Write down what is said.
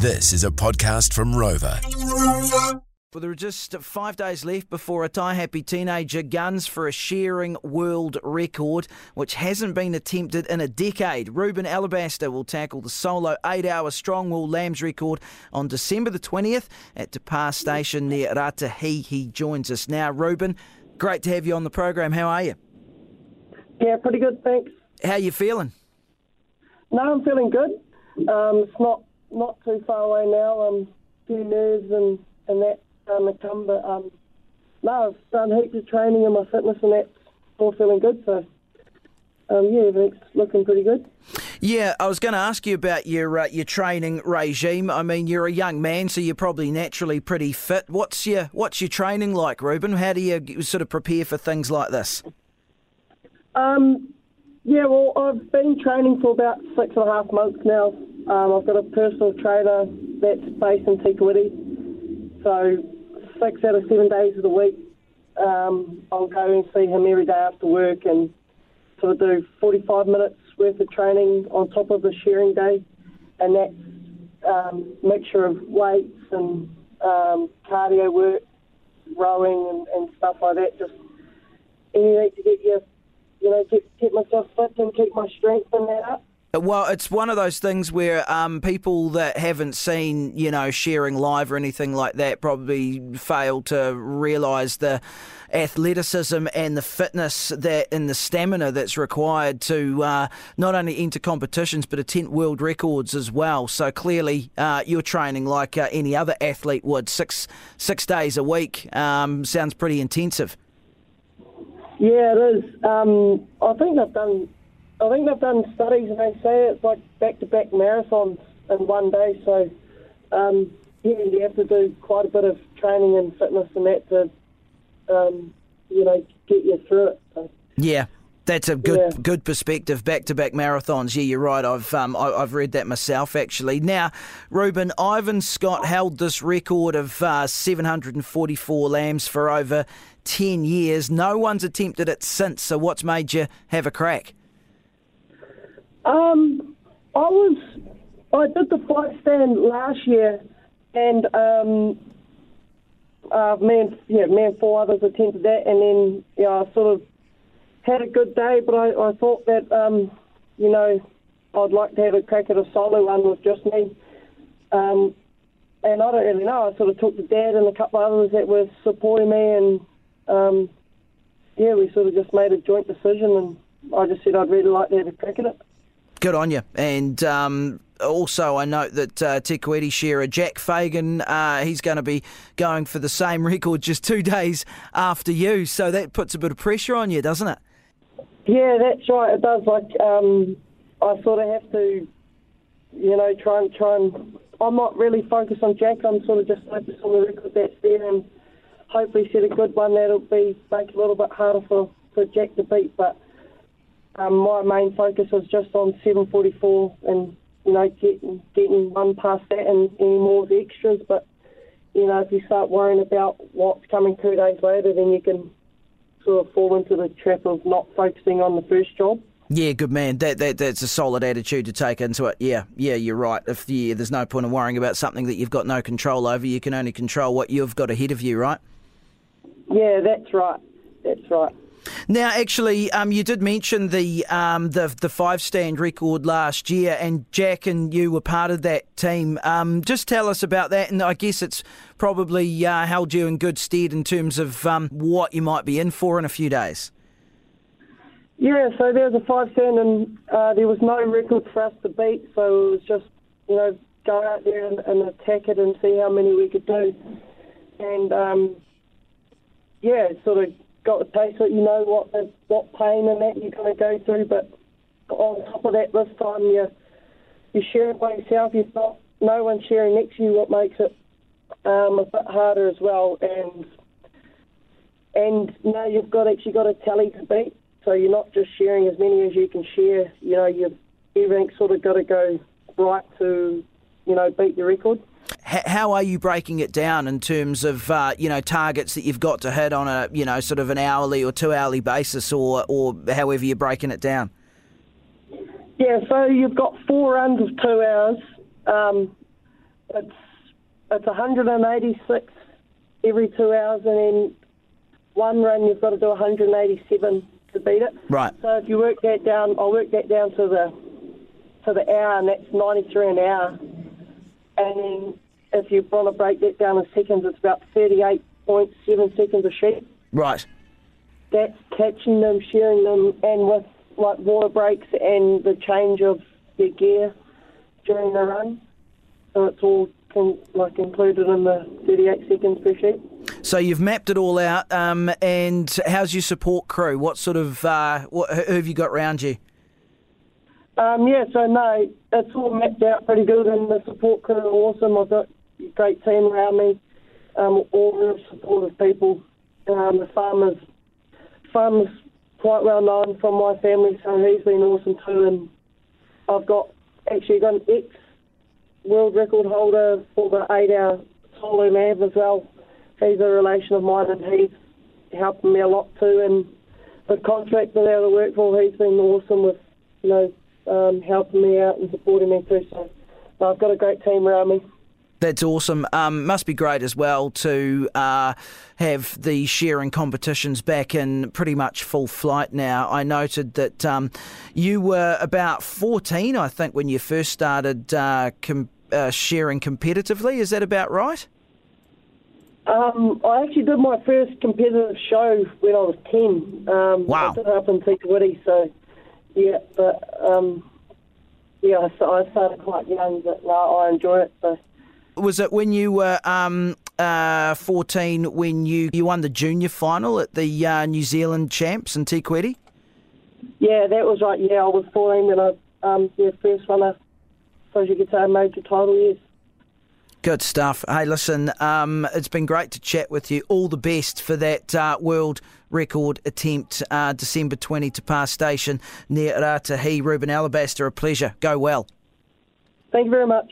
This is a podcast from Rova. Well, there are just five days left before a Taihape teenager guns for a shearing world record, which hasn't been attempted in a decade. Ruben Alabaster will tackle the solo eight hour strong wool lambs record on December the 20th at Te Pā Station near Raetihi. He joins us now. Ruben, great to have you on the program. How are you? Yeah, pretty good, thanks. How are you feeling? No, I'm feeling good. Um, it's not not too far away now. Um, few nerves and and that um, to come, but um, no, I've done heaps of training and my fitness and that's all feeling good. So um, yeah, everything's looking pretty good. Yeah, I was going to ask you about your uh, your training regime. I mean, you're a young man, so you're probably naturally pretty fit. What's your what's your training like, Ruben? How do you sort of prepare for things like this? Um, yeah, well, I've been training for about six and a half months now. Um, I've got a personal trainer that's based in Te Kuiti. So six out of seven days of the week, um, I'll go and see him every day after work and sort of do 45 minutes worth of training on top of the shearing day. And that's um, mixture of weights and um, cardio work, rowing and, and stuff like that. Just anything to get you, you know, get, keep myself fit and keep my strength and that up. Well, it's one of those things where um, people that haven't seen, you know, shearing live or anything like that probably fail to realise the athleticism and the fitness that and the stamina that's required to uh, not only enter competitions but attempt world records as well. So clearly, uh, you're training like uh, any other athlete would, six six days a week. Um, sounds pretty intensive. Yeah, it is. Um, I think I've done I think they've done studies and they say it's like back to back marathons in one day. So, um, yeah, you have to do quite a bit of training and fitness and that to, um, you know, get you through it. So. Yeah. That's a good Yeah. good perspective. Back to back marathons. Yeah, you're right. I've um, I, I've read that myself actually. Now, Ruben Ivan Scott held this record of uh, 744 lambs for over 10 years. No one's attempted it since. So, what's made you have a crack? Um, I was, I did the five stand last year, and um, uh, me and yeah, me and four others attempted that, and then yeah, I sort of had a good day, but I, I thought that um, you know I'd like to have a crack at a solo one with just me. Um, and I don't really know. I sort of talked to Dad and a couple of others that were supporting me, and um, yeah, we sort of just made a joint decision, and I just said I'd really like to have a crack at it. Good on you. And um, also, I note that uh, Te Kuiti sharer Jack Fagan, uh, he's going to be going for the same record just two days after you. So that puts a bit of pressure on you, doesn't it? Yeah, that's right. It does. Like, um, I sort of have to, you know, try and try and. I'm not really focused on Jack. I'm sort of just focused on the record that's there, and hopefully set a good one that'll be make it a little bit harder for for Jack to beat. But um, my main focus was just on 744 and you know getting getting one past that and any more of the extras. But you know, if you start worrying about what's coming two days later, then you can sort of fall into the trap of not focusing on the first job. Yeah, good man. That, that that's a solid attitude to take into it. Yeah, yeah, you're right. If yeah, there's no point in worrying about something that you've got no control over. You can only control what you've got ahead of you, right? Yeah, that's right. That's right. Now, actually, um, you did mention the um, the the five stand record last year, and Jack and you were part of that team. Um, just tell us about that, and I guess it's probably uh, held you in good stead in terms of um, what you might be in for in a few days. Yeah, so there was a five stand, and uh, there was no record for us to beat, so it was just you know go out there and, and attack it and see how many we could do, and um, yeah, sort of got the taste of it. You know what the, what pain and that you're going to go through, but on top of that, this time you you share it by yourself. You've got no one sharing next to you, what makes it um, a bit harder as well, and and now you've got actually got a tally to beat. So you're not just sharing as many as you can share. You know, you've everything's sort of got to go right to, you know, beat your record. How are you breaking it down in terms of uh, you know targets that you've got to hit on a you know sort of an hourly or two hourly basis, or or however you're breaking it down? Yeah, so you've got four runs of two hours, um, it's it's 186 every two hours, and then one run you've got to do 187 to beat it. Right. So if you work that down, I'll work that down to the to the hour, and that's 93 an hour. And then if you want to break that down in seconds, it's about 38.7 seconds a sheet. Right. That's catching them, shearing them, and with like water breaks and the change of your gear during the run. So it's all like included in the 38 seconds per sheet. So you've mapped it all out, um, and how's your support crew? What sort of uh, what, who have you got around you? Um, yeah, so no, it's all mapped out pretty good, and the support crew are awesome. I've got great team around me, um, all real supportive people. Um, the farmers, farmers quite well known from my family, so he's been awesome too. And I've got actually got an ex world record holder for the eight-hour solo nav as well. He's a relation of mine, and he's helping me a lot too. And the contractor that I work for, he's been awesome with you know um, helping me out and supporting me too. So I've got a great team around me. That's awesome. Um, must be great as well to uh, have the sharing competitions back in pretty much full flight now. I noted that um, you were about 14, I think, when you first started uh, com- uh, shearing competitively. Is that about right? Um, I actually did my first competitive show when I was 10. Um, Wow. I did it up in Witty, so yeah, but um, yeah, I, sta- I started quite young, but now I enjoy it. So Was it when you were um, uh, 14 when you, you won the junior final at the uh, New Zealand champs in Te Kuiti? yeah, that was right. Yeah, I was 14 when I um, yeah first won a, suppose you could say, a major title. Yes. Good stuff. Hey, listen, um, it's been great to chat with you. All the best for that uh, world record attempt, uh, December 20 Te Pā station near Raetihi. Ruben Alabaster, a pleasure. Go well. Thank you very much.